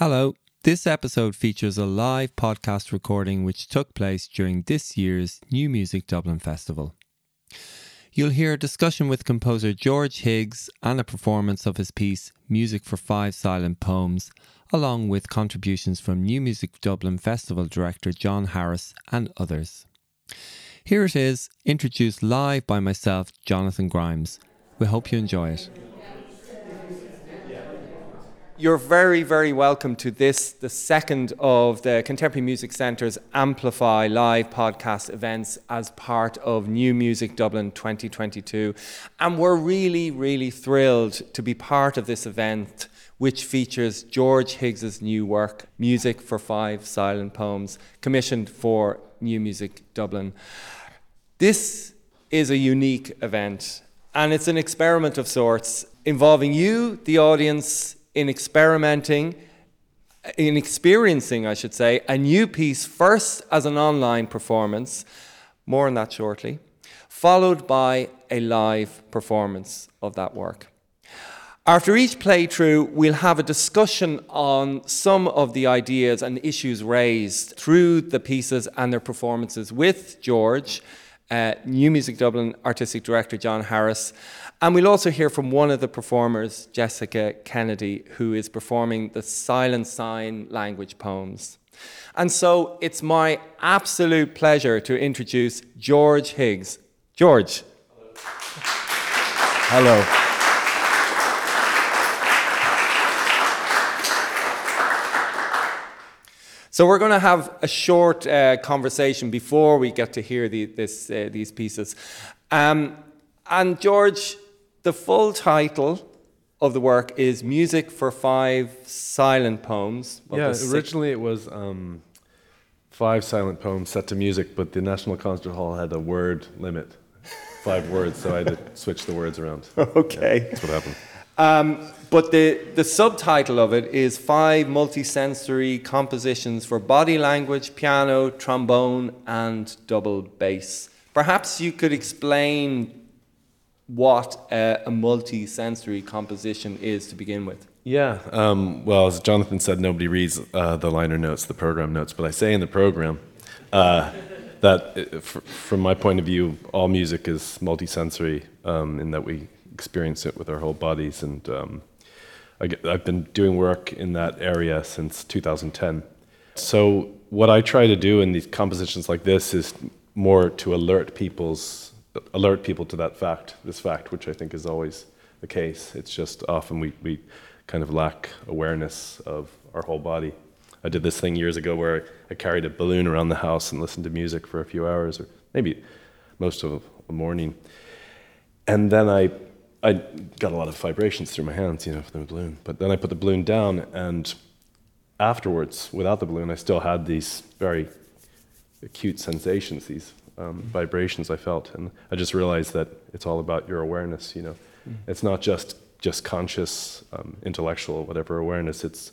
Hello. This episode features a live podcast recording which took place during this year's New Music Dublin Festival. You'll hear a discussion with composer George Higgs and a performance of his piece Music for Five Silent Poems, along with contributions from New Music Dublin Festival director John Harris and others. Here it is, introduced live by myself, Jonathan Grimes. We hope you enjoy it. You're very, very welcome to this, the second of the Contemporary Music Centre's Amplify live podcast events as part of New Music Dublin 2022. And we're really, really thrilled to be part of this event, which features George Higgs's new work, Music for Five Silent Poems, commissioned for New Music Dublin. This is a unique event, and it's an experiment of sorts involving you, the audience, in experimenting, in experiencing, I should say, a new piece first as an online performance, more on that shortly, followed by a live performance of that work. After each playthrough, we'll have a discussion on some of the ideas and issues raised through the pieces and their performances with George, uh, New Music Dublin Artistic Director John Harris, and we'll also hear from one of the performers, Jessica Kennedy, who is performing the silent sign language poems. And so it's my absolute pleasure to introduce George Higgs. George. Hello. So we're going to have a short uh, conversation before we get to hear the, this, uh, these pieces. Um, and George, the full title of the work is Music for Five Silent Poems. yeah, originally it was um, five silent poems set to music, but the National Concert Hall had a word limit, five words, so I had to switch the words around. Okay. Yeah, that's what happened. Um, but the, the subtitle of it is Five Multisensory Compositions for Body Language, Piano, Trombone, and Double Bass. Perhaps you could explain what a multi-sensory composition is to begin with. Yeah, um, well, as Jonathan said, nobody reads uh, the liner notes, the program notes, but I say in the program uh, that, uh, from my point of view, all music is multisensory um, in that we experience it with our whole bodies. And um, I have been doing work in that area since 2010. So, what I try to do in these compositions like this is more to alert people's alert people to that fact, this fact, which I think is always the case. It's just often we, we kind of lack awareness of our whole body. I did this thing years ago where I carried a balloon around the house and listened to music for a few hours, or maybe most of a morning. And then I, I got a lot of vibrations through my hands, you know, from the balloon. But then I put the balloon down, and afterwards, without the balloon, I still had these very acute sensations, these um, vibrations I felt, and I just realized that it's all about your awareness. You know, mm. it's not just just conscious, um, intellectual, whatever awareness. It's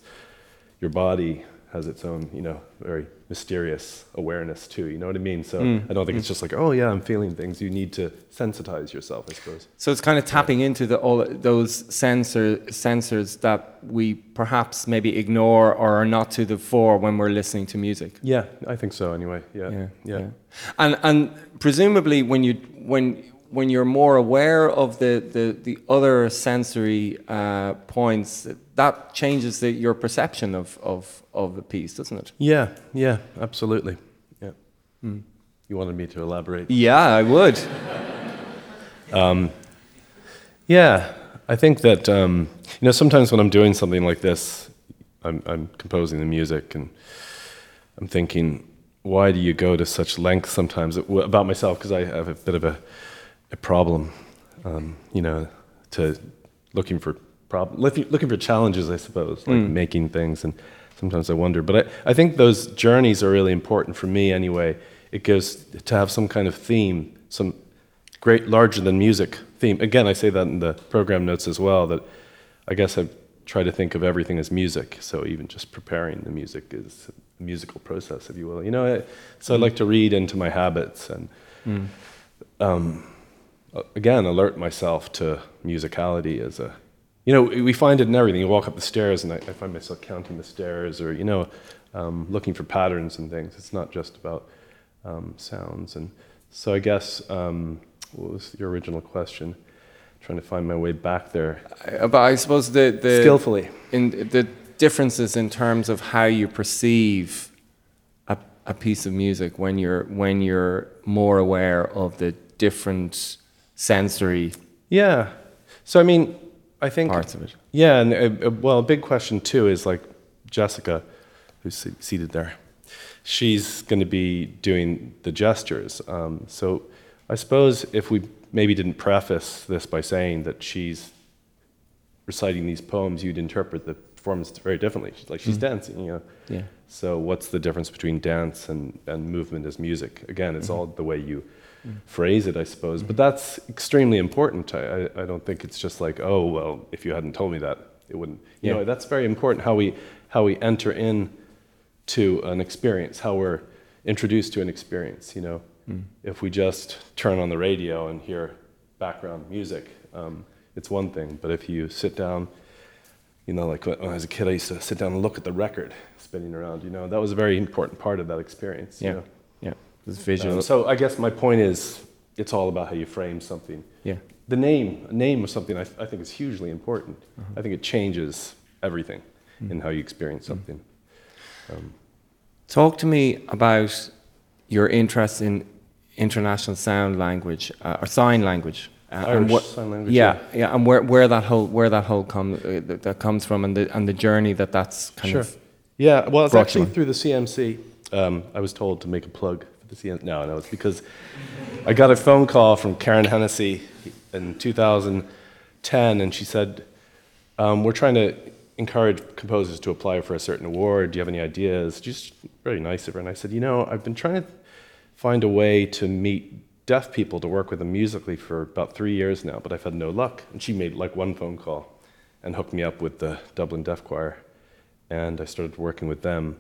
your body has its own, you know, very mysterious awareness too. You know what I mean? So mm. I don't think mm. it's just like, oh yeah, I'm feeling things. You need to sensitize yourself, I suppose. So it's kind of tapping into the, all those sensor sensors that we perhaps maybe ignore or are not to the fore when we're listening to music. Yeah, I think so. Anyway, yeah, yeah. yeah. yeah. And and presumably when you when when you're more aware of the, the, the other sensory uh, points, that changes the, your perception of, of, of the piece, doesn't it? Yeah, yeah, absolutely. Yeah. Mm. You wanted me to elaborate? Yeah, I would. um, yeah, I think that, um, you know, sometimes when I'm doing something like this, I'm, I'm composing the music and I'm thinking, why do you go to such length sometimes about myself? Because I have a bit of a, a problem, um, you know, to looking for prob- looking for challenges, I suppose, like mm. making things. And sometimes I wonder, but I, I think those journeys are really important for me anyway. It goes to have some kind of theme, some great larger than music theme. Again, I say that in the program notes as well. That I guess I try to think of everything as music. So even just preparing the music is a musical process, if you will. You know, so I like to read into my habits and, mm. um, again, alert myself to musicality as a you know, we find it in everything. You walk up the stairs, and I, I find myself counting the stairs, or you know, um, looking for patterns and things. It's not just about um, sounds. And so, I guess um, what was your original question? trying to find my way back there. Uh, but I suppose the, the skillfully in the differences in terms of how you perceive a, a piece of music when you're when you're more aware of the different sensory yeah. So I mean, I think parts of it. Yeah, and uh, uh, well, a big question too is like Jessica, who's seated there. She's going to be doing the gestures. Um, so I suppose if we maybe didn't preface this by saying that she's reciting these poems, you'd interpret the performance very differently. She's like she's mm. dancing, you know. Yeah. So what's the difference between dance and, and movement as music? Again, it's mm-hmm. all the way you. Phrase it, I suppose. But that's extremely important. I, I, I, don't think it's just like, oh well, if you hadn't told me that, it wouldn't. You yeah. know, that's very important. How we how we enter in to an experience, how we're introduced to an experience. You know. Mm. If we just turn on the radio and hear background music, um, it's one thing. But if you sit down, you know, like when I was a kid, I used to sit down and look at the record spinning around. You know, that was a very important part of that experience. Yeah, you know? Yeah, it's visual. Um, so I guess my point is, it's all about how you frame something. Yeah. The name, name of something, I, I think is hugely important. Uh-huh. I think it changes everything mm. in how you experience mm. something. Um, Talk to me about your interest in international sound language uh, or sign language. Uh, Irish what, sign language. Yeah, yeah, yeah, and where, where that whole where that whole come uh, that comes from, and the and the journey that that's kind sure. of. Yeah, well, it's actually through the CMC. Um, I was told to make a plug No, no, it's because I got a phone call from Karen Hennessy in 2010, and she said, um, "We're trying to encourage composers to apply for a certain award. Do you have any ideas?" Just very nice of her, and I said, "You know, I've been trying to." find a way to meet deaf people to work with them musically for about three years now, but I've had no luck. And she made like one phone call and hooked me up with the Dublin Deaf Choir. And I started working with them.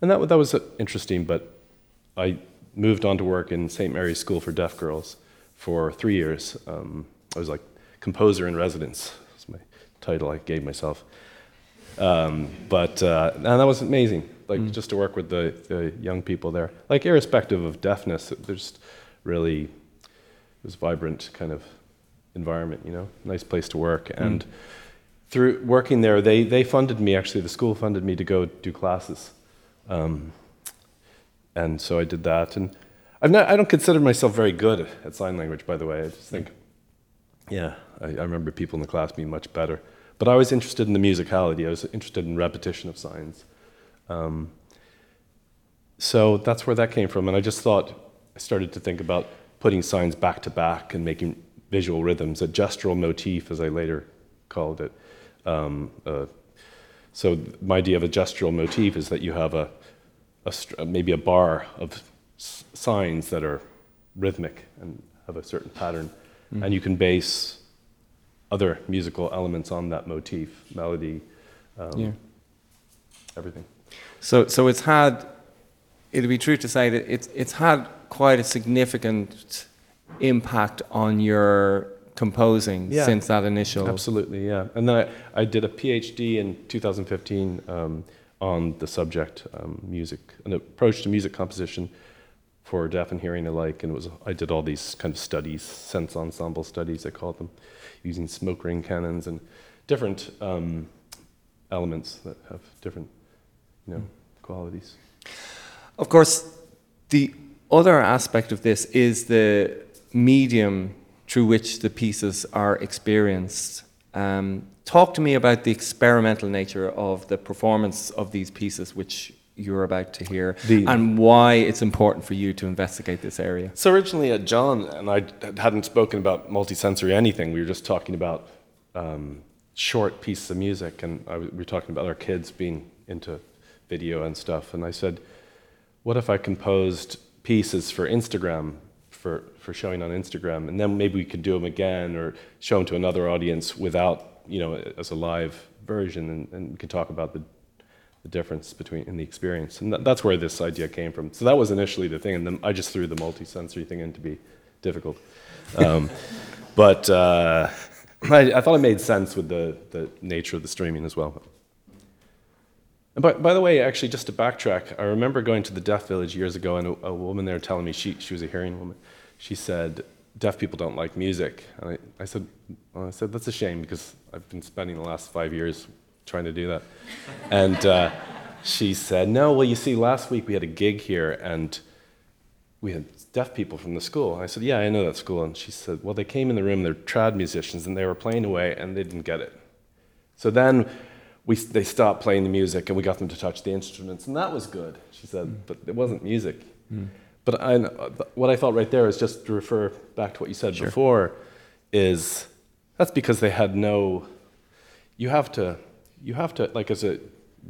And that, that was interesting, but I moved on to work in St. Mary's School for Deaf Girls for three years. Um, I was like composer in residence, that's my title I gave myself. Um, but uh, and that was amazing like mm. just to work with the, the young people there. Like irrespective of deafness, there's really it this vibrant kind of environment, you know, nice place to work. Mm. And through working there, they, they funded me, actually, the school funded me to go do classes. Um, and so I did that. And I'm not, I don't consider myself very good at sign language, by the way. I just think, yeah, I, I remember people in the class being much better. But I was interested in the musicality. I was interested in repetition of signs. Um, so that's where that came from. And I just thought, I started to think about putting signs back to back and making visual rhythms, a gestural motif, as I later called it. Um, uh, so my idea of a gestural motif is that you have a, a maybe a bar of signs that are rhythmic and have a certain pattern, mm-hmm. and you can base other musical elements on that motif, melody, um, yeah. everything. So, so it's had, it'd be true to say that it's, it's had quite a significant impact on your composing yeah. since that initial. Absolutely, yeah. And then I, I did a PhD in 2015 um, on the subject um, music, an approach to music composition for deaf and hearing alike. And it was I did all these kind of studies, sense ensemble studies, I called them, using smoke ring canons and different um, elements that have different you know, qualities. Of course, the other aspect of this is the medium through which the pieces are experienced. Um, talk to me about the experimental nature of the performance of these pieces, which you're about to hear, the, and why it's important for you to investigate this area. So originally, uh, John and I hadn't spoken about multisensory anything. We were just talking about um, short pieces of music, and I, we were talking about our kids being into video and stuff. And I said, what if I composed pieces for Instagram, for, for showing on Instagram, and then maybe we could do them again or show them to another audience without, you know, as a live version, and, and we could talk about the, the difference between in the experience. And that, that's where this idea came from. So that was initially the thing, and then I just threw the multi-sensory thing in to be difficult. Um, but uh, I, I thought it made sense with the, the nature of the streaming as well. And by, by the way, actually, just to backtrack, I remember going to the Deaf Village years ago, and a, a woman there telling me she, she was a hearing woman. She said, "Deaf people don't like music." And I, I said, well, "I said that's a shame because I've been spending the last five years trying to do that." and uh, she said, "No, well, you see, last week we had a gig here, and we had deaf people from the school." I said, "Yeah, I know that school." And she said, "Well, they came in the room. They're trad musicians, and they were playing away, and they didn't get it." So then we, they stopped playing the music and we got them to touch the instruments, and that was good, she said, mm. but it wasn't music. Mm. But I, what I thought right there is just to refer back to what you said sure. before, is that's because they had no. You have to, you have to, like as a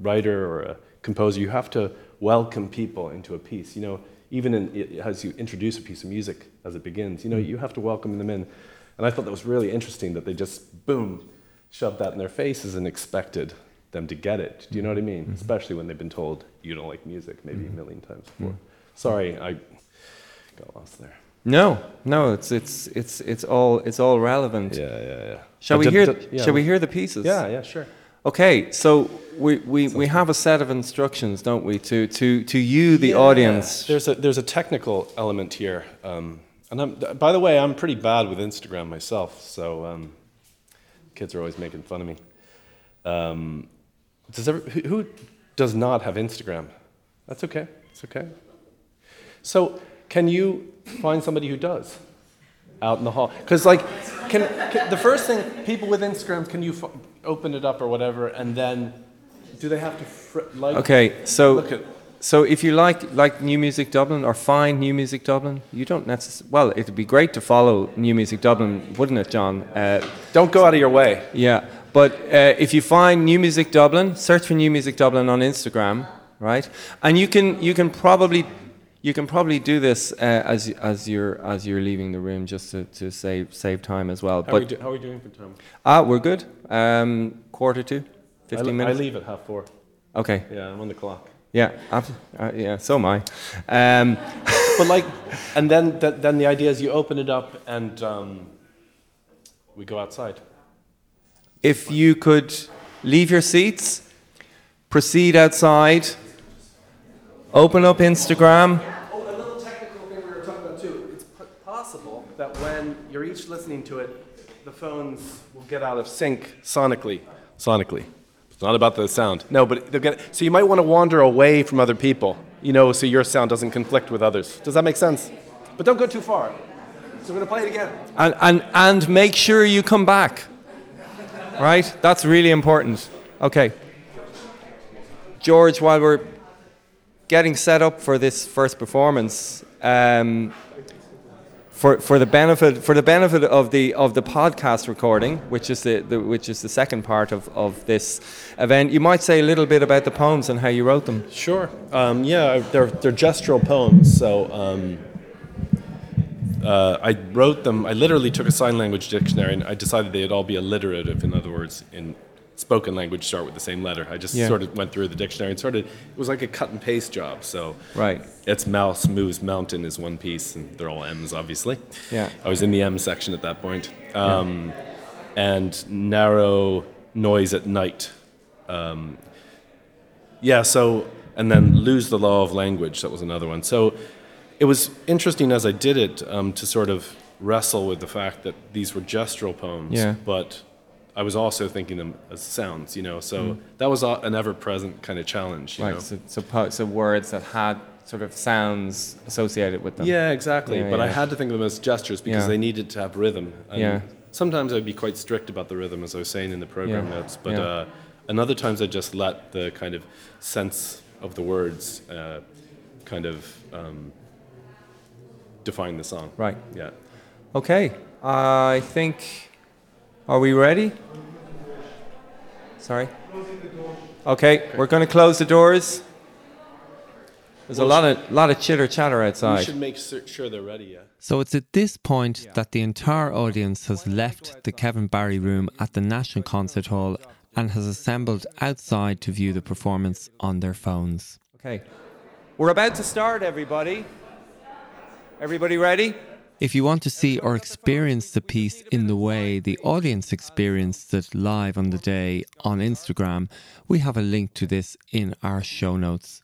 writer or a composer, you have to welcome people into a piece. You know, even in, as you introduce a piece of music as it begins, you know, mm. you have to welcome them in. And I thought that was really interesting that they just boom shoved that in their faces and expected them to get it. Do you know what I mean? Mm-hmm. Especially when they've been told you don't like music maybe mm-hmm. a million times before. Mm-hmm. Sorry, I got lost there. No, no, it's it's it's it's all it's all relevant. Yeah, yeah, yeah. Shall but we hear? yeah. Shall we hear the pieces? Yeah, yeah, sure. Okay, so we, we, we have a set of instructions, don't we, to to to you, the yeah. audience. There's a there's a technical element here, um, and I'm, by the way, I'm pretty bad with Instagram myself, so um, kids are always making fun of me. Um, does ever, who, who does not have Instagram? That's okay. It's okay. So, can you find somebody who does out in the hall? Because, like, can, can, the first thing people with Instagram, can you f- open it up or whatever, and then do they have to fr- like? Okay, so at, so if you like like New Music Dublin or find New Music Dublin, you don't necessarily. Well, it'd be great to follow New Music Dublin, wouldn't it, John? Uh, don't go out of your way. Yeah, but uh, if you find New Music Dublin, search for New Music Dublin on Instagram, right? And you can you can probably you can probably do this uh, as as you're as you're leaving the room just to, to save save time as well. How, but, are, we do, how are we doing for time? Ah, we're good. Um, quarter to, fifteen I, minutes. I leave at half four. Okay. Yeah, I'm on the clock. Yeah, uh, yeah. So am I. Um, but like, and then th- then the idea is you open it up and um, we go outside if you could leave your seats, proceed outside, open up Instagram. Oh, a little technical thing we were talking about too. It's possible that when you're each listening to it, the phones will get out of sync sonically. Sonically. It's not about the sound. No, but they'll get. So you might want to wander away from other people, you know, so your sound doesn't conflict with others. Does that make sense? But don't go too far. So we're going to play it again. And, and, and make sure you come back right? That's really important. Okay. George, while we're getting set up for this first performance, um, for, for the benefit for the benefit of the of the podcast recording, which is the, the, which is the second part of, of this event, you might say a little bit about the poems and how you wrote them. Sure. Um, yeah, they're they're gestural poems. So um, uh, I wrote them, I literally took a sign language dictionary and I decided they'd all be alliterative. In other words, in spoken language, start with the same letter. I just yeah. sort of went through the dictionary and sort of, it was like a cut and paste job. So right. it's mouse, moves, mountain is one piece, and they're all M's, obviously. Yeah. I was in the M section at that point. Um, yeah. And narrow noise at night. Um, yeah, so, and then lose the law of language, that was another one. So, it was interesting as I did it um, to sort of wrestle with the fact that these were gestural poems, yeah. but I was also thinking them as sounds, you know. So mm. that was an ever-present kind of challenge, you right. know. So, so, po- so words that had sort of sounds associated with them. Yeah, exactly. Yeah, but yeah. I had to think of them as gestures because yeah. they needed to have rhythm. And yeah. Sometimes I'd be quite strict about the rhythm, as I was saying in the program notes. But uh, and other times I just let the kind of sense of the words uh, kind of um, define the song. Right. Yeah. Okay. I think. Are we ready? Sorry. Okay, we're going to close the doors. There's a lot of lot of chitter chatter outside. We should make sure they're ready. Yeah. So it's at this point that the entire audience has left the Kevin Barry room at the National Concert Hall and has assembled outside to view the performance on their phones. Okay. We're about to start, everybody. Everybody ready? If you want to see or experience the piece in the way the audience experienced it live on the day on Instagram, we have a link to this in our show notes.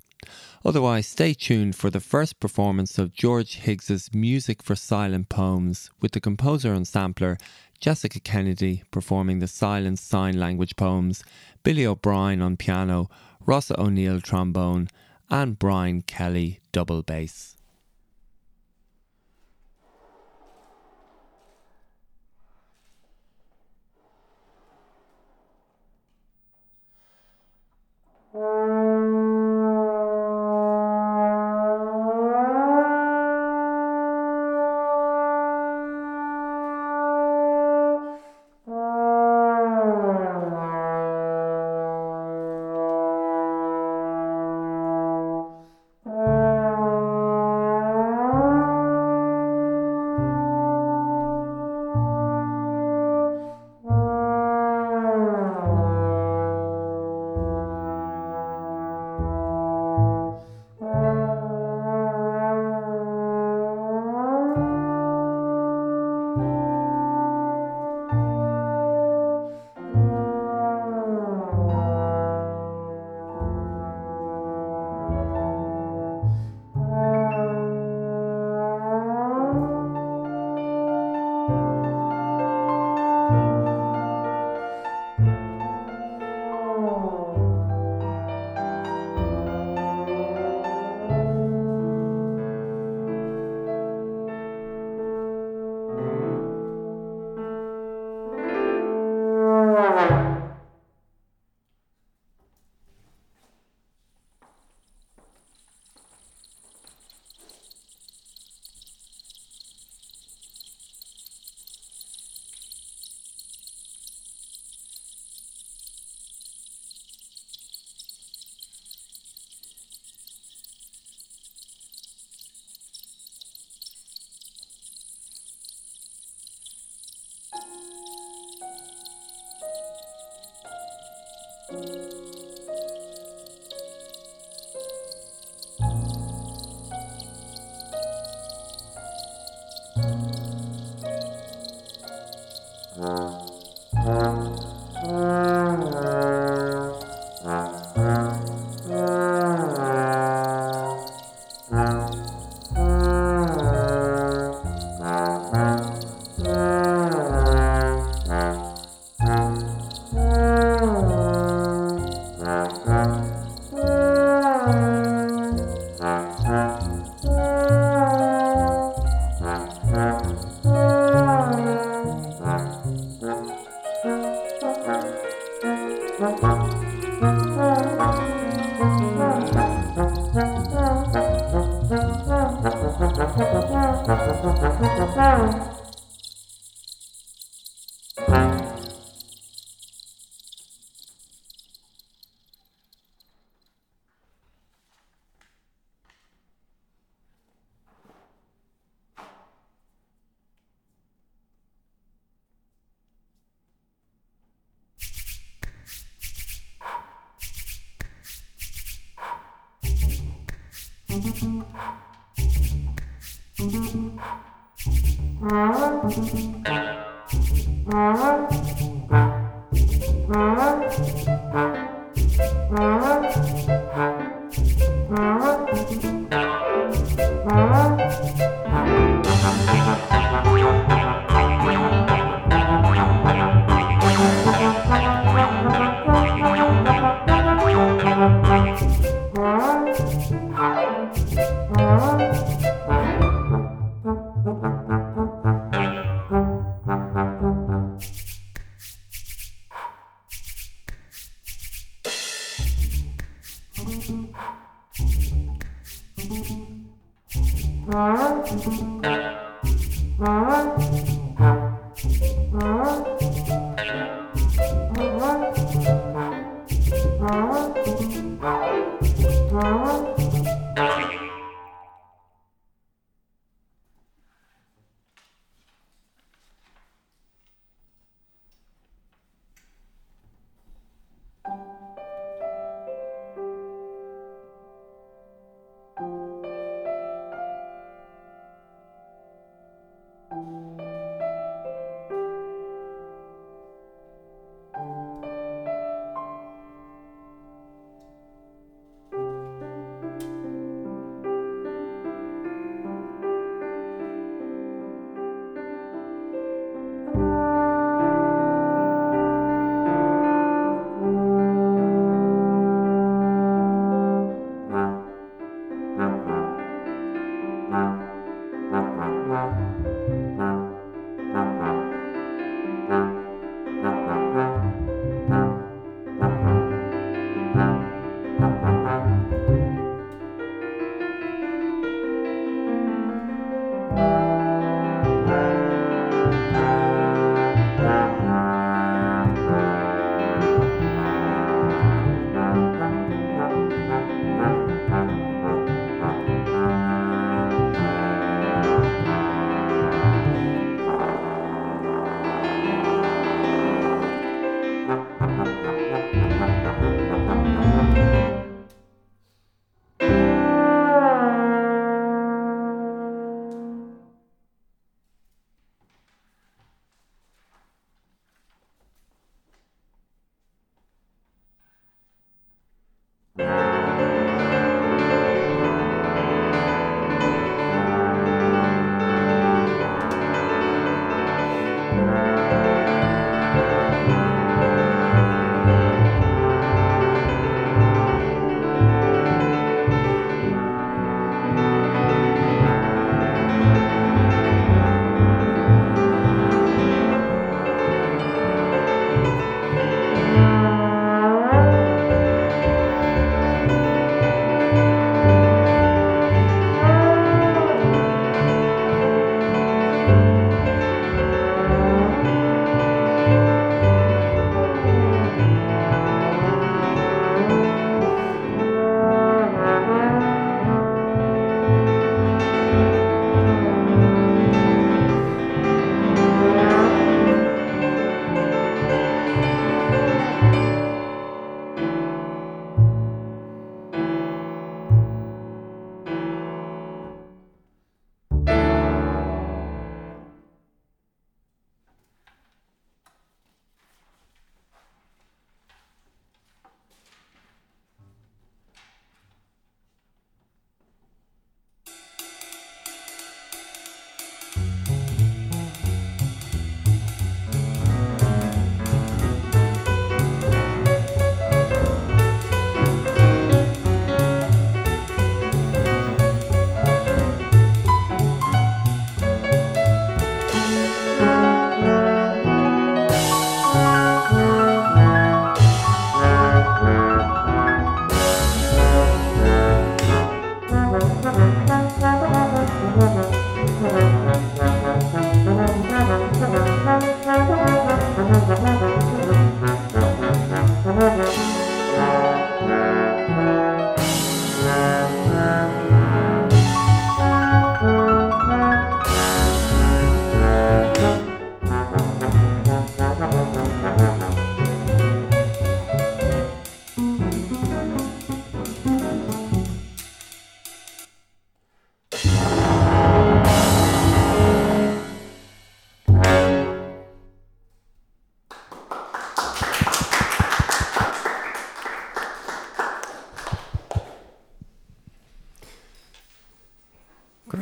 Otherwise, stay tuned for the first performance of George Higgs's Music for Silent Poems with the composer and sampler Jessica Kennedy performing the silent sign language poems, Billy O'Brien on piano, Rossa O'Neill trombone, and Brian Kelly double bass.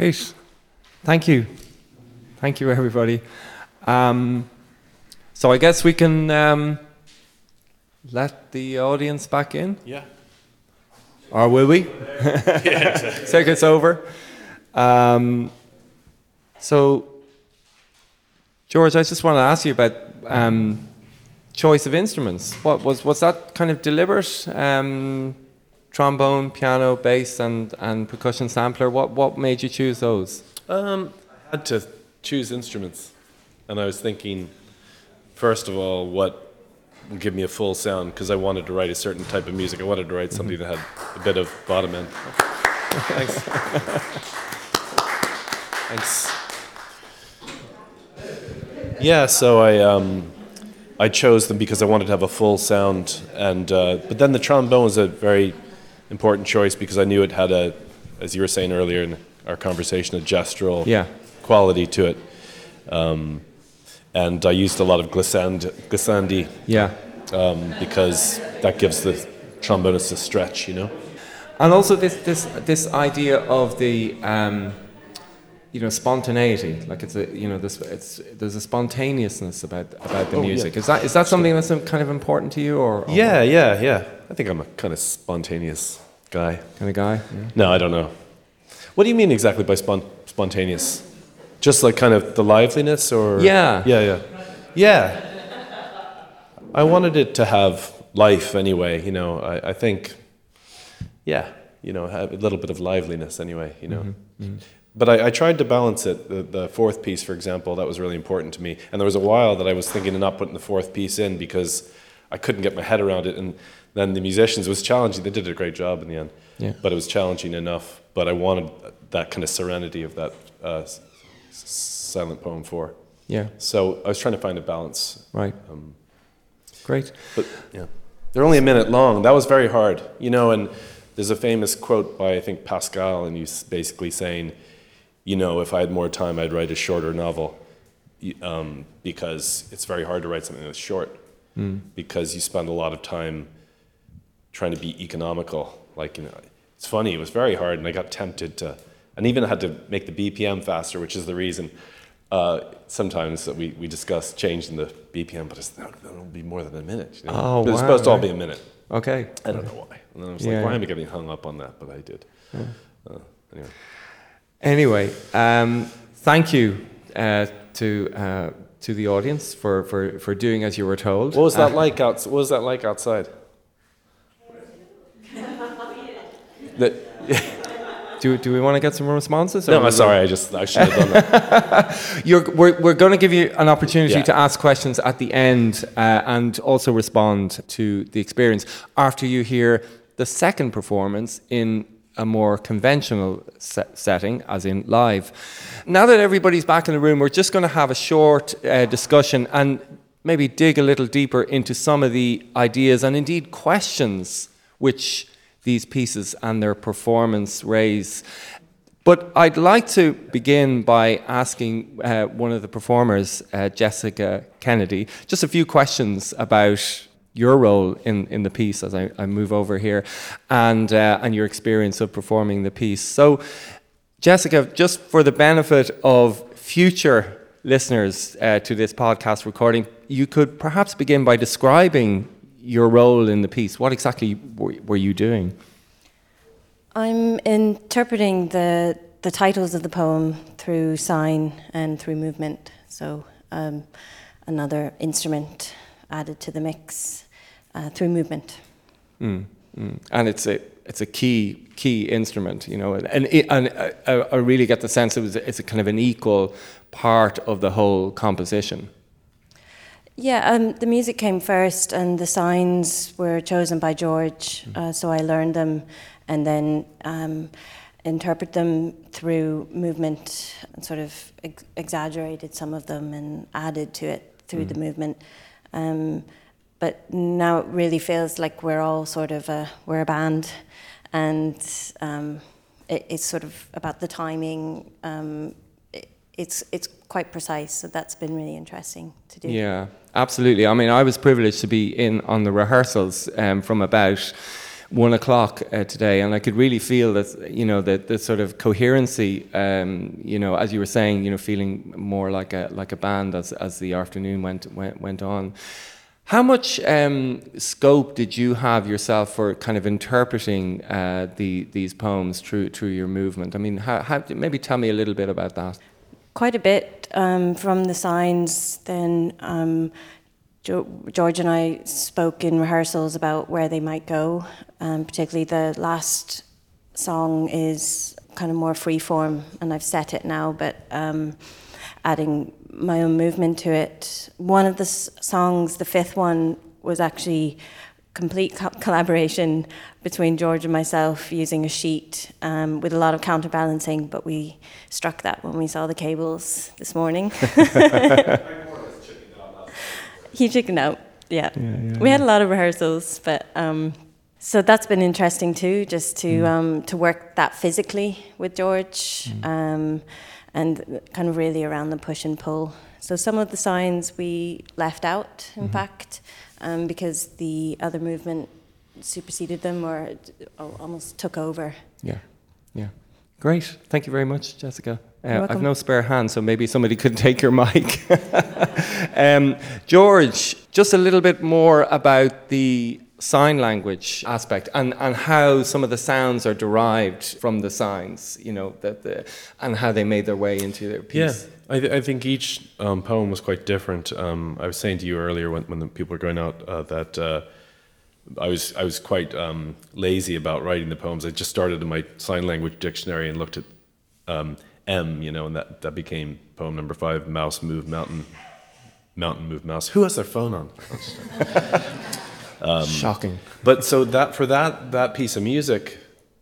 Great. Thank you. Thank you, everybody. Um, so I guess we can um, let the audience back in. Yeah. Or will we? Us over. Um, so, George, I just want to ask you about um, choice of instruments. What was was that kind of deliberate? Trombone, piano, bass, and, and percussion sampler. What what made you choose those? Um, I had to choose instruments, and I was thinking, first of all, what would give me a full sound because I wanted to write a certain type of music. I wanted to write something that had a bit of bottom end. Thanks. Thanks. Yeah, so I um, I chose them because I wanted to have a full sound, and uh, but then the trombone was a very important choice because I knew it had a, as you were saying earlier in our conversation, a gestural Yeah. quality to it. Um, and I used a lot of glissand, glissandi Yeah. um, because that gives the trombonist a stretch, you know? And also this this this idea of the um, you know spontaneity, like it's a you know this it's there's a spontaneousness about about the Oh, yeah. music. Is that is that something that's kind of important to you, or, or Yeah, yeah, yeah. I think I'm a kind of spontaneous guy. kind of guy? Yeah. No, I don't know. What do you mean exactly by spon- spontaneous? Just like kind of the liveliness or? Yeah. Yeah, yeah. Yeah. I wanted it to have life anyway, you know. I, I think, yeah, you know, have a little bit of liveliness anyway, you know. Mm-hmm, mm-hmm. But I, I tried to balance it. The, the fourth piece, for example, that was really important to me. And there was a while that I was thinking of not putting the fourth piece in because I couldn't get my head around it. And then the musicians, it was challenging. They did a great job in the end. Yeah. But it was challenging enough. But I wanted that kind of serenity of that uh, silent poem four. Yeah. So I was trying to find a balance. Right. Um, Great. but yeah, they're only a minute long. That was very hard, you know. And there's a famous quote by I think Pascal, and he's basically saying, you know, if I had more time, I'd write a shorter novel, um, because it's very hard to write something that's short, because you spend a lot of time trying to be economical. Like, you know, it's funny. It was very hard, and I got tempted to, and even had to make the BPM faster, which is the reason. Uh, sometimes that we, we discuss changing the BPM, but it's not, that'll be more than a minute. You know? Oh, But it's supposed to all be a minute. Okay. I don't know why. And then I was Yeah. like, why am I getting hung up on that? But I did. Uh, anyway. Anyway, um, thank you uh, to uh, to the audience for, for, for doing as you were told. What was that Uh, like? What was that like outside? That- do, do we want to get some responses? No, I'm sorry. I just I should have done that. You're, we're we're going to give you an opportunity Yeah. to ask questions at the end uh, and also respond to the experience after you hear the second performance in a more conventional se- setting, as in live. Now that everybody's back in the room, we're just going to have a short uh, discussion and maybe dig a little deeper into some of the ideas and indeed questions which these pieces and their performance raise. But I'd like to begin by asking uh, one of the performers, uh, Jessica Kennedy, just a few questions about your role in, in the piece as I, I move over here and, uh, and your experience of performing the piece. So, Jessica, just for the benefit of future listeners uh, to this podcast recording, you could perhaps begin by describing your role in the piece. What exactly were, were you doing? I'm interpreting the the titles of the poem through sign and through movement. So um, another instrument added to the mix uh, through movement. Mm, mm. And it's a it's a key key instrument, you know, and and, and I, I really get the sense it was it's a kind of an equal part of the whole composition. Yeah, um, the music came first, and the signs were chosen by George. Uh, so I learned them, and then um, interpret them through movement, and sort of ex- exaggerated some of them and added to it through the movement. Um, but now it really feels like we're all sort of a, we're a band, and um, it, it's sort of about the timing. Um, it, it's it's quite precise, so that's been really interesting to do. Yeah, absolutely. I mean, I was privileged to be in on the rehearsals um, from about one o'clock uh, today, and I could really feel that you know the, the sort of coherency. Um, you know, as you were saying, you know, feeling more like a like a band as as the afternoon went went, went on. How much um, scope did you have yourself for kind of interpreting uh, the, these poems through through your movement? I mean, how, how, maybe tell me a little bit about that. Quite a bit um, from the signs. Then um, jo- George and I spoke in rehearsals about where they might go. Um, particularly the last song is kind of more free form, and I've set it now, but um, adding my own movement to it. One of the s- songs, the fifth one, was actually complete co- collaboration between George and myself using a sheet um, with a lot of counterbalancing, but we struck that when we saw the cables this morning. he chickened out, yeah. we had a lot of rehearsals, but um, so that's been interesting too, just to um, to work that physically with George. Um, and kind of really around the push and pull. So some of the signs we left out, in fact, um, because the other movement superseded them or almost took over. Yeah, yeah. Great. Thank you very much, Jessica. Uh, I've no spare hand, so maybe somebody could take your mic. um, George, just a little bit more about the sign language aspect and, and how some of the sounds are derived from the signs, you know, that the, and how they made their way into their Yeah, piece. I, th- I think each um, poem was quite different. Um, I was saying to you earlier when, when the people were going out uh, that uh, I was I was quite um, lazy about writing the poems. I just started in my sign language dictionary and looked at um, M, you know, and that, that became poem number five: mouse move mountain, mountain move mouse. Who has their phone on? Shocking. But so that for that that piece of music,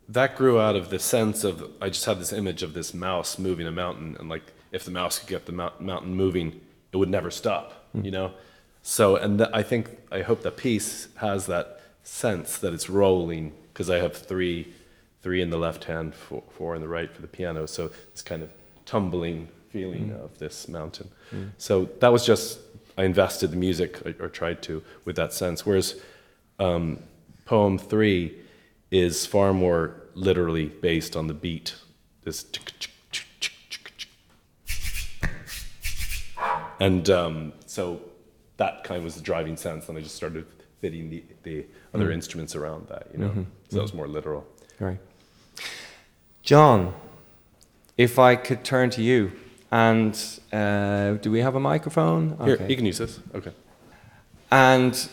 that grew out of the sense of I just had this image of this mouse moving a mountain, and like if the mouse could get the mou- mountain moving, it would never stop, you know. So and th- I think I hope that piece has that sense that it's rolling because I have three, three in the left hand, four, four in the right for the piano. So this kind of tumbling feeling of this mountain. So that was just I invested the music or, tried to with that sense. Whereas um, poem three is far more literally based on the beat. This tick, tick, and um, so that kind of was the driving sense, and I just started fitting the, the other instruments around that, you know. So that was more literal. Right. John, if I could turn to you, and uh, do we have a microphone? Here, Okay. you can use this. Okay. and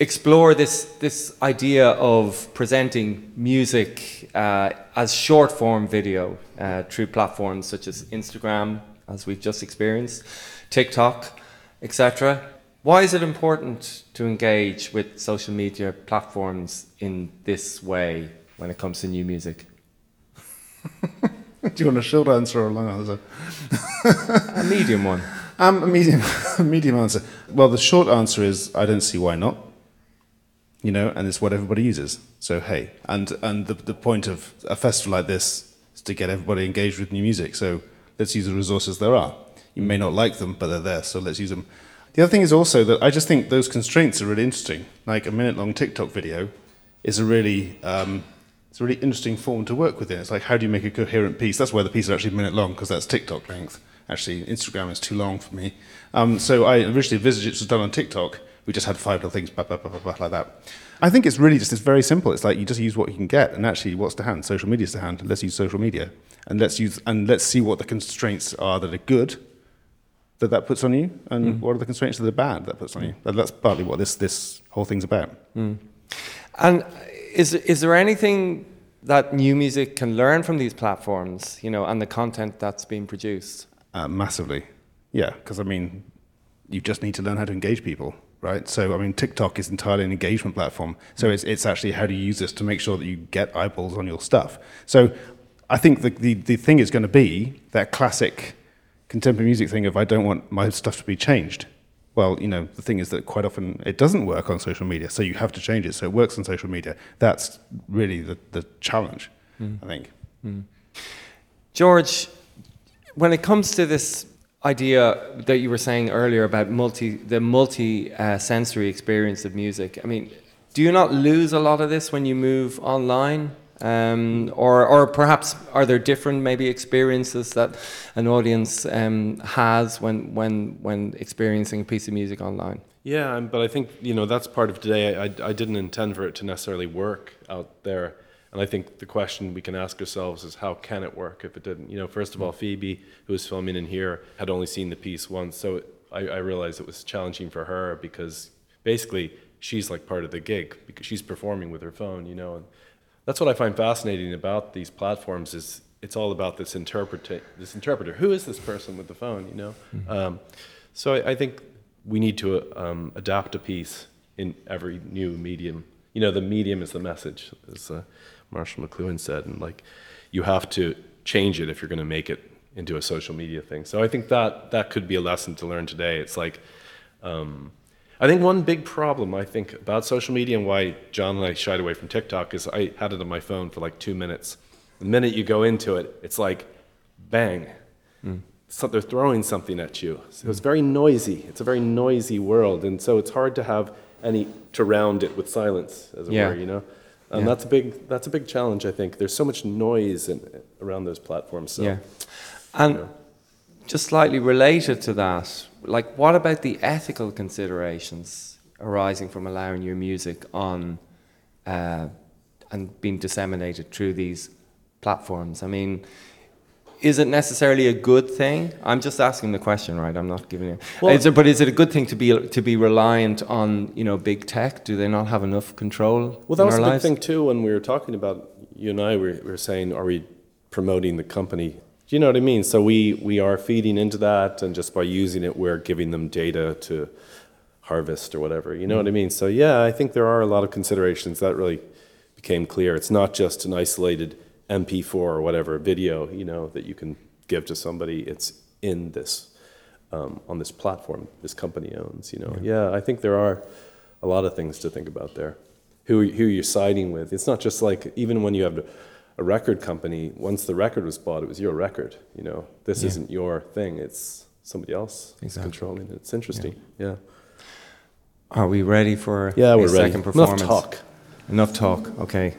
explore this this idea of presenting music uh, as short form video uh, through platforms such as Instagram, as we've just experienced, TikTok, etc. Why is it important to engage with social media platforms in this way when it comes to new music? Do you want a short answer or a long answer? A medium one. Um, a medium, a medium answer. Well, the short answer is I don't see why not. You know, and it's what everybody uses. So hey, and and the the point of a festival like this is to get everybody engaged with new music. So let's use the resources there are. You may not like them, but they're there. So let's use them. The other thing is also that I just think those constraints are really interesting. Like a minute long TikTok video is a really um, it's a really interesting form to work within. It's like how do you make a coherent piece? That's why the piece is actually a minute long because that's TikTok length. Actually, Instagram is too long for me. Um, so I originally envisaged it was done on TikTok. We just had five little things, blah, blah, blah, blah, blah, like that. I think it's really just it's very simple. It's like you just use what you can get, and actually, what's to hand? Social media's to hand. Let's use social media, and let's use and let's see what the constraints are that are good that that puts on you, and mm. what are the constraints that are bad that puts on you. And that's partly what this this whole thing's about. Mm. And is is there anything that new music can learn from these platforms, you know, and the content that's being produced? Uh, massively, yeah. Because I mean, you just need to learn how to engage people, right? So I mean, TikTok is entirely an engagement platform. So mm. it's it's actually how do you use this to make sure that you get eyeballs on your stuff. So I think the the, the thing is going to be that classic contemporary music thing of I don't want my stuff to be changed. Well, you know, the thing is that quite often it doesn't work on social media, so you have to change it so it works on social media. That's really the, the challenge, I think. George, when it comes to this idea that you were saying earlier about multi the multi uh, sensory experience of music, I mean, do you not lose a lot of this when you move online? Um, or, or perhaps are there different maybe experiences that an audience um, has when, when, when experiencing a piece of music online? Yeah, but I think you know that's part of today. I, I didn't intend for it to necessarily work out there, and I think the question we can ask ourselves is how can it work if it didn't? You know, first of all, Phoebe, who was filming in here, had only seen the piece once, so I, I realized it was challenging for her because basically she's like part of the gig because she's performing with her phone. You know, and that's what I find fascinating about these platforms is it's all about this interpreter. This interpreter, who is this person with the phone? You know, mm-hmm. um, so I, I, think we need to um, adapt a piece in every new medium. You know, the medium is the message, as uh, Marshall McLuhan said, and like you have to change it if you're going to make it into a social media thing. So I think that that could be a lesson to learn today. It's like um, I think one big problem I think about social media and why John and I shied away from TikTok is I had it on my phone for like two minutes. The minute you go into it, it's like bang. Mm. So they're throwing something at you. So it's very noisy. It's a very noisy world, and so it's hard to have any to round it with silence, as it yeah. were. You know, and yeah. that's a big that's a big challenge. I think there's so much noise in, around those platforms. So, yeah, and you know. just slightly related to that, like what about the ethical considerations arising from allowing your music on uh, and being disseminated through these platforms? I mean, is it necessarily a good thing? I'm just asking the question, right? I'm not giving it. Well, is but is it a good thing to be to be reliant on you know big tech? Do they not have enough control? Well, that was the big thing too when we were talking about you and I. We were saying, are we promoting the company do you know what I mean? So we, we are feeding into that, and just by using it, we're giving them data to harvest or whatever. You know mm what I mean? So yeah, I think there are a lot of considerations that really became clear. It's not just an isolated MP4 or whatever video, you know, that you can give to somebody. It's in this um, on this platform this company owns. You know, yeah. yeah, I think there are a lot of things to think about there. Who who you're siding with? It's not just like even when you have a record company, once the record was bought, it was your record. You know, this yeah. isn't your thing. It's somebody else exactly. controlling it. It's interesting. Yeah. yeah. Are we ready for yeah, we're ready. second performance? Enough talk. Enough talk. Okay.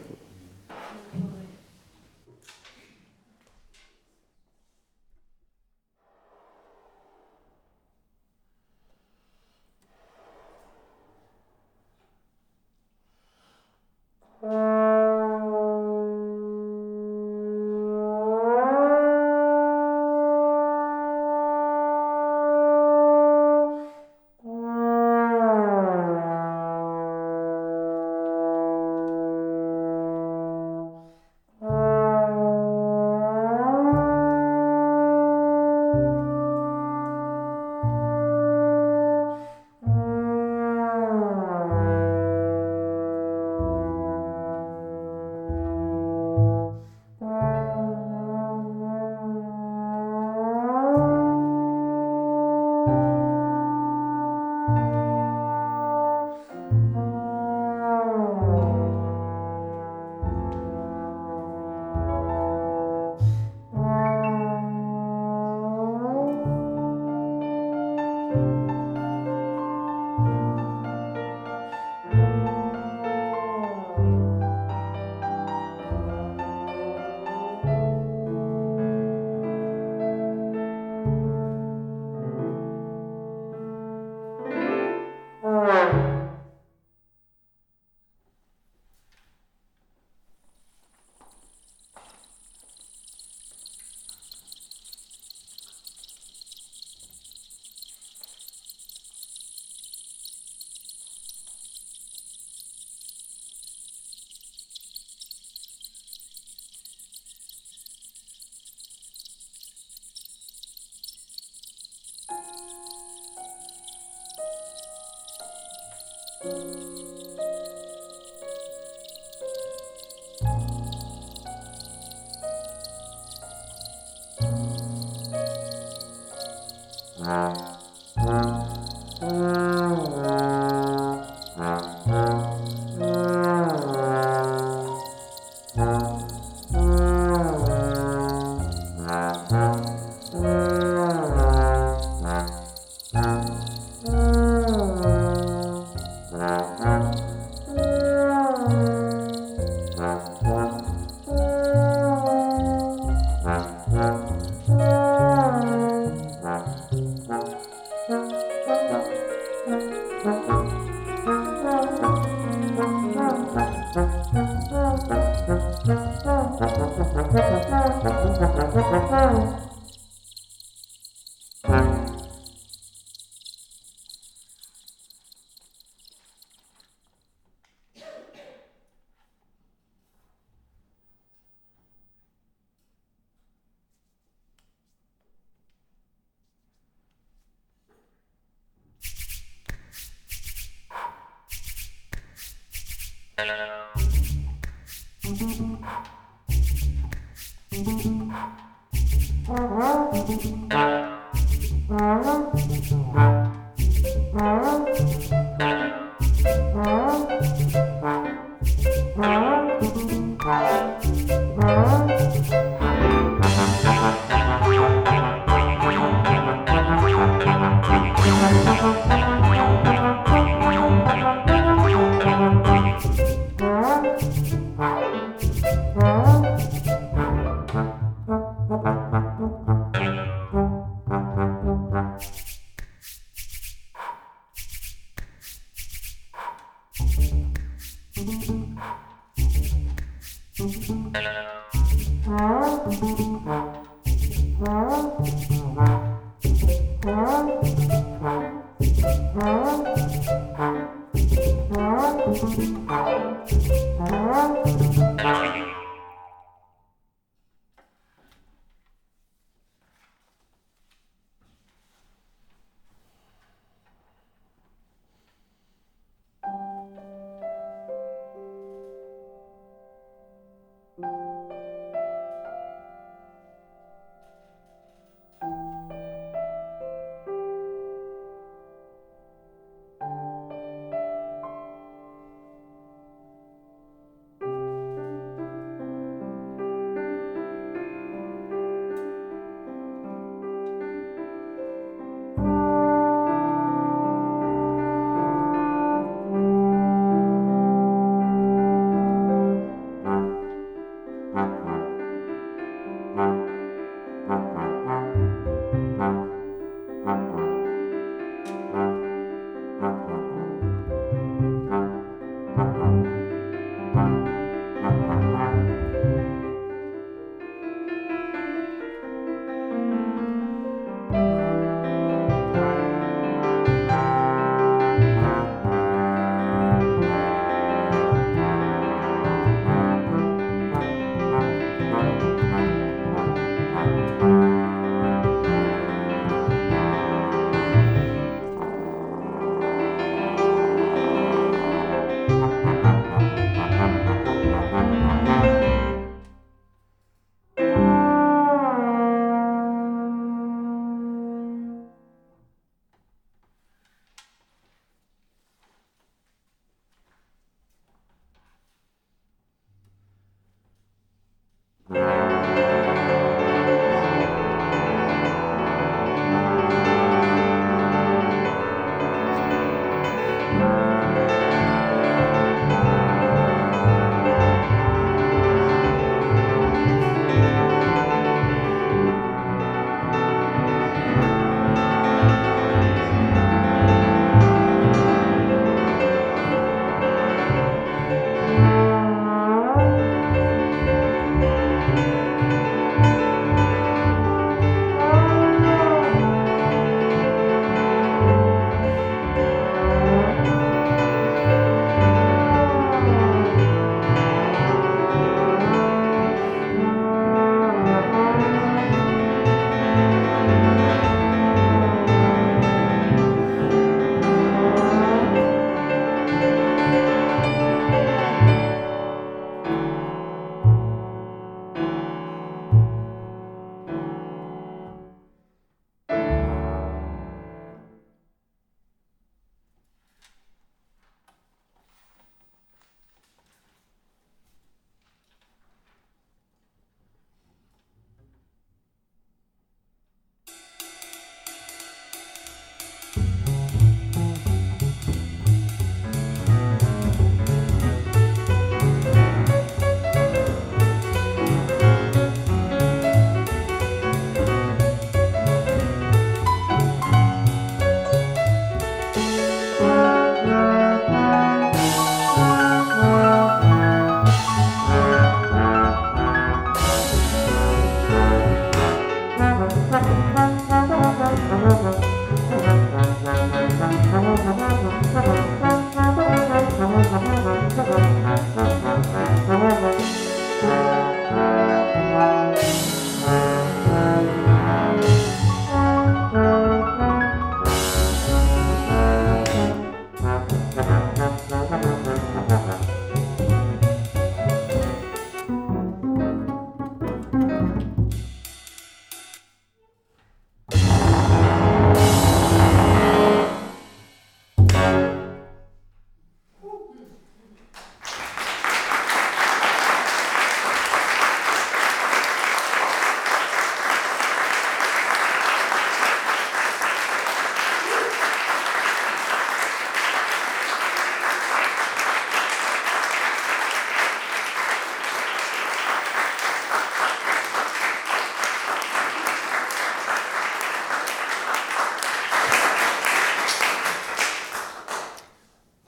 Thank you.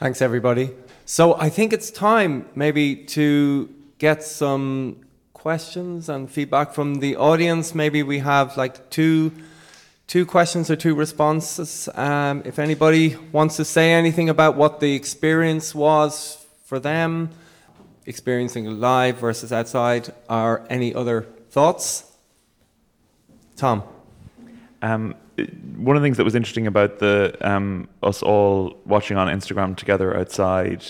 Thanks, everybody. So I think it's time maybe to get some questions and feedback from the audience. Maybe we have like two two questions or two responses. Um, if anybody wants to say anything about what the experience was for them, experiencing live versus outside, or any other thoughts? Tom. Um, one of the things that was interesting about the um, us all watching on Instagram together outside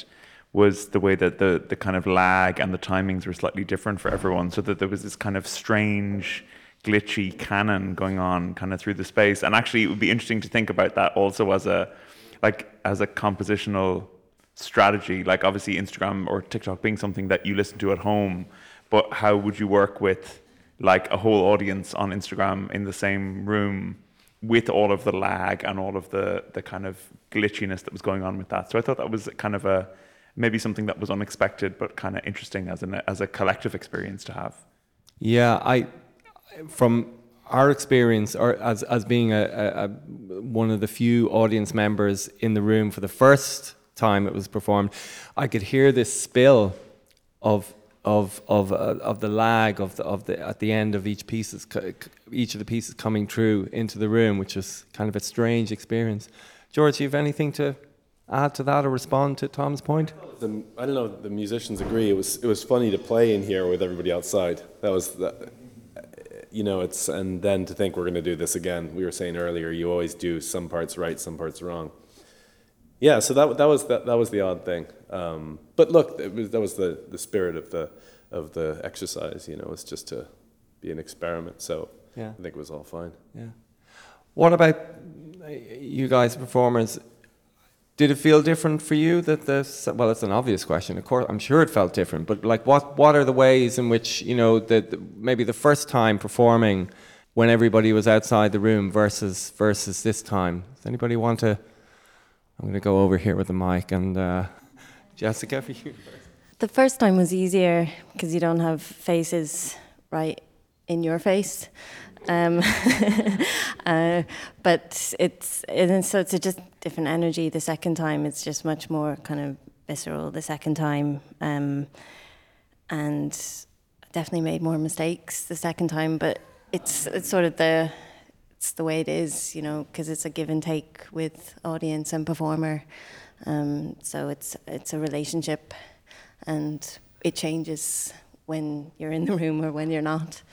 was the way that the the kind of lag and the timings were slightly different for everyone, so that there was this kind of strange glitchy canon going on kind of through the space. And actually, it would be interesting to think about that also as a like as a compositional strategy. Like obviously, Instagram or TikTok being something that you listen to at home, but how would you work with like a whole audience on Instagram in the same room? With all of the lag and all of the the kind of glitchiness that was going on with that. So I thought that was kind of a maybe something that was unexpected but kind of interesting as an as a collective experience to have. Yeah, I from our experience, or as as being a, a, a, one of the few audience members in the room for the first time it was performed, I could hear this spill of of of uh, of the lag of the of the at the end of each pieces each of the pieces coming through into the room, which was kind of a strange experience. George, you have anything to add to that or respond to Tom's point? The, I don't know. The musicians agree. It was it was funny to play in here with everybody outside. That was you know, it's and then to think we're going to do this again. We were saying earlier, you always do some parts right, some parts wrong. Yeah, so that that was that, that was the odd thing. Um, but look, was, that was the, the spirit of the of the exercise. You know, it's just to be an experiment. So yeah, I think it was all fine. Yeah. What about you guys, performers? Did it feel different for you that this? Well, it's an obvious question. Of course, I'm sure it felt different. But like, what what are the ways in which you know that maybe the first time performing, when everybody was outside the room versus versus this time? Does anybody want to? I'm going to go over here with the mic and uh, Jessica for you. The first time was easier because you don't have faces right in your face. Um, uh, but it's and so it's a just different energy. The second time, it's just much more kind of visceral. The second time, um, and definitely made more mistakes the second time. But it's it's sort of the it's the way it is, you know, because it's a give and take with audience and performer. Um, so it's it's a relationship, and it changes when you're in the room or when you're not.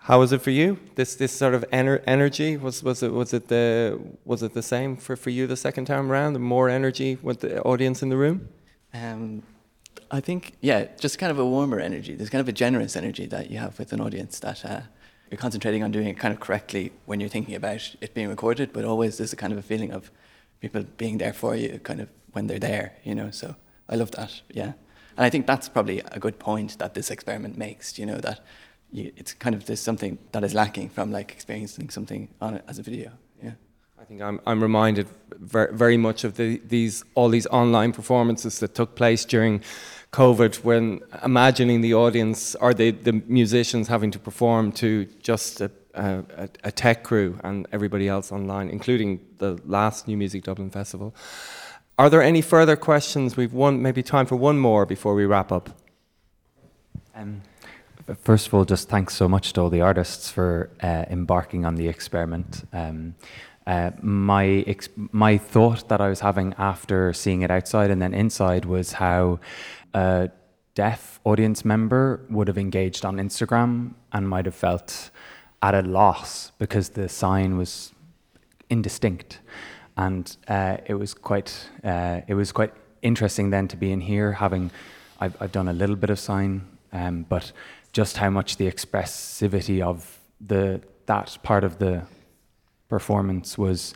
How was it for you? This this sort of ener- energy was was it was it the was it the same for, for you the second time around? The more energy with the audience in the room. Um, I think yeah, just kind of a warmer energy. There's kind of a generous energy that you have with an audience that uh, you're concentrating on doing it kind of correctly when you're thinking about it being recorded, but always there's a kind of a feeling of people being there for you, kind of when they're there, you know. So I love that, yeah. And I think that's probably a good point that this experiment makes, you know, that you, it's kind of there's something that is lacking from like experiencing something on it as a video. I think I'm, I'm reminded very, very much of the, these all these online performances that took place during COVID, when imagining the audience or the, the musicians having to perform to just a, a, a tech crew and everybody else online, including the last New Music Dublin Festival. Are there any further questions? We've one maybe time for one more before we wrap up. Um, first of all, just thanks so much to all the artists for uh, embarking on the experiment. Um, uh, my ex- my thought that I was having after seeing it outside and then inside was how a deaf audience member would have engaged on Instagram and might have felt at a loss because the sign was indistinct, and uh, it was quite uh, it was quite interesting then to be in here having I've, I've done a little bit of sign, um, but just how much the expressivity of the that part of the performance was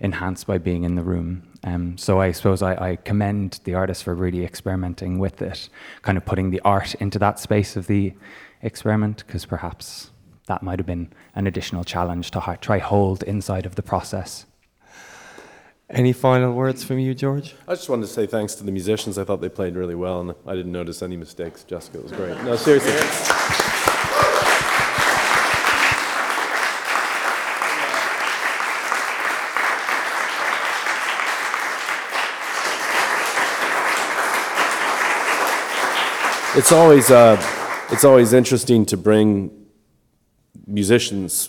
enhanced by being in the room. Um, so I suppose I, I, commend the artists for really experimenting with it, kind of putting the art into that space of the experiment, because perhaps that might have been an additional challenge to ha- try hold inside of the process. Any final words from you, George? I just wanted to say thanks to the musicians. I thought they played really well, and I didn't notice any mistakes. Jessica was great. No, seriously. It's always uh, it's always interesting to bring musicians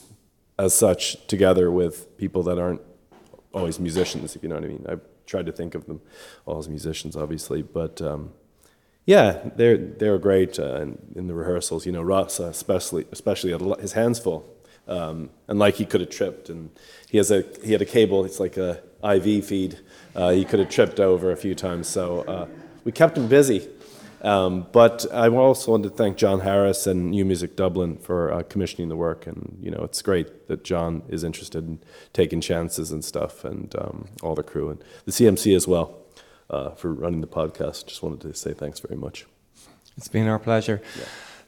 as such together with people that aren't always musicians, if you know what I mean. I've tried to think of them all as musicians, obviously, but um, yeah, they're they're great uh, in, in the rehearsals. You know, Ross uh, especially especially had his hands full, um, and like he could have tripped, and he has a he had a cable. It's like a IV feed. Uh, he could have tripped over a few times, so uh, we kept him busy. Um, but I also want to thank John Harris and New Music Dublin for uh, commissioning the work, and you know it's great that John is interested in taking chances and stuff, and um, all the crew and the CMC as well uh, for running the podcast. Just wanted to say thanks very much. It's been our pleasure.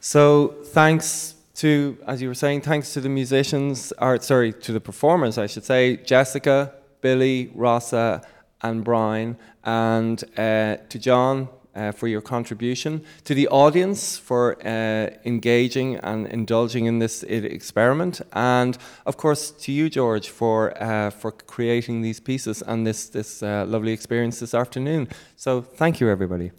So thanks to, as you were saying, thanks to the musicians, or sorry, to the performers, I should say, Jessica, Billy, Rossa, and Brian, and uh, to John. Uh, for your contribution to the audience for uh, engaging and indulging in this experiment, and of course to you, George, for uh, for creating these pieces and this this uh, lovely experience this afternoon. So thank you, everybody.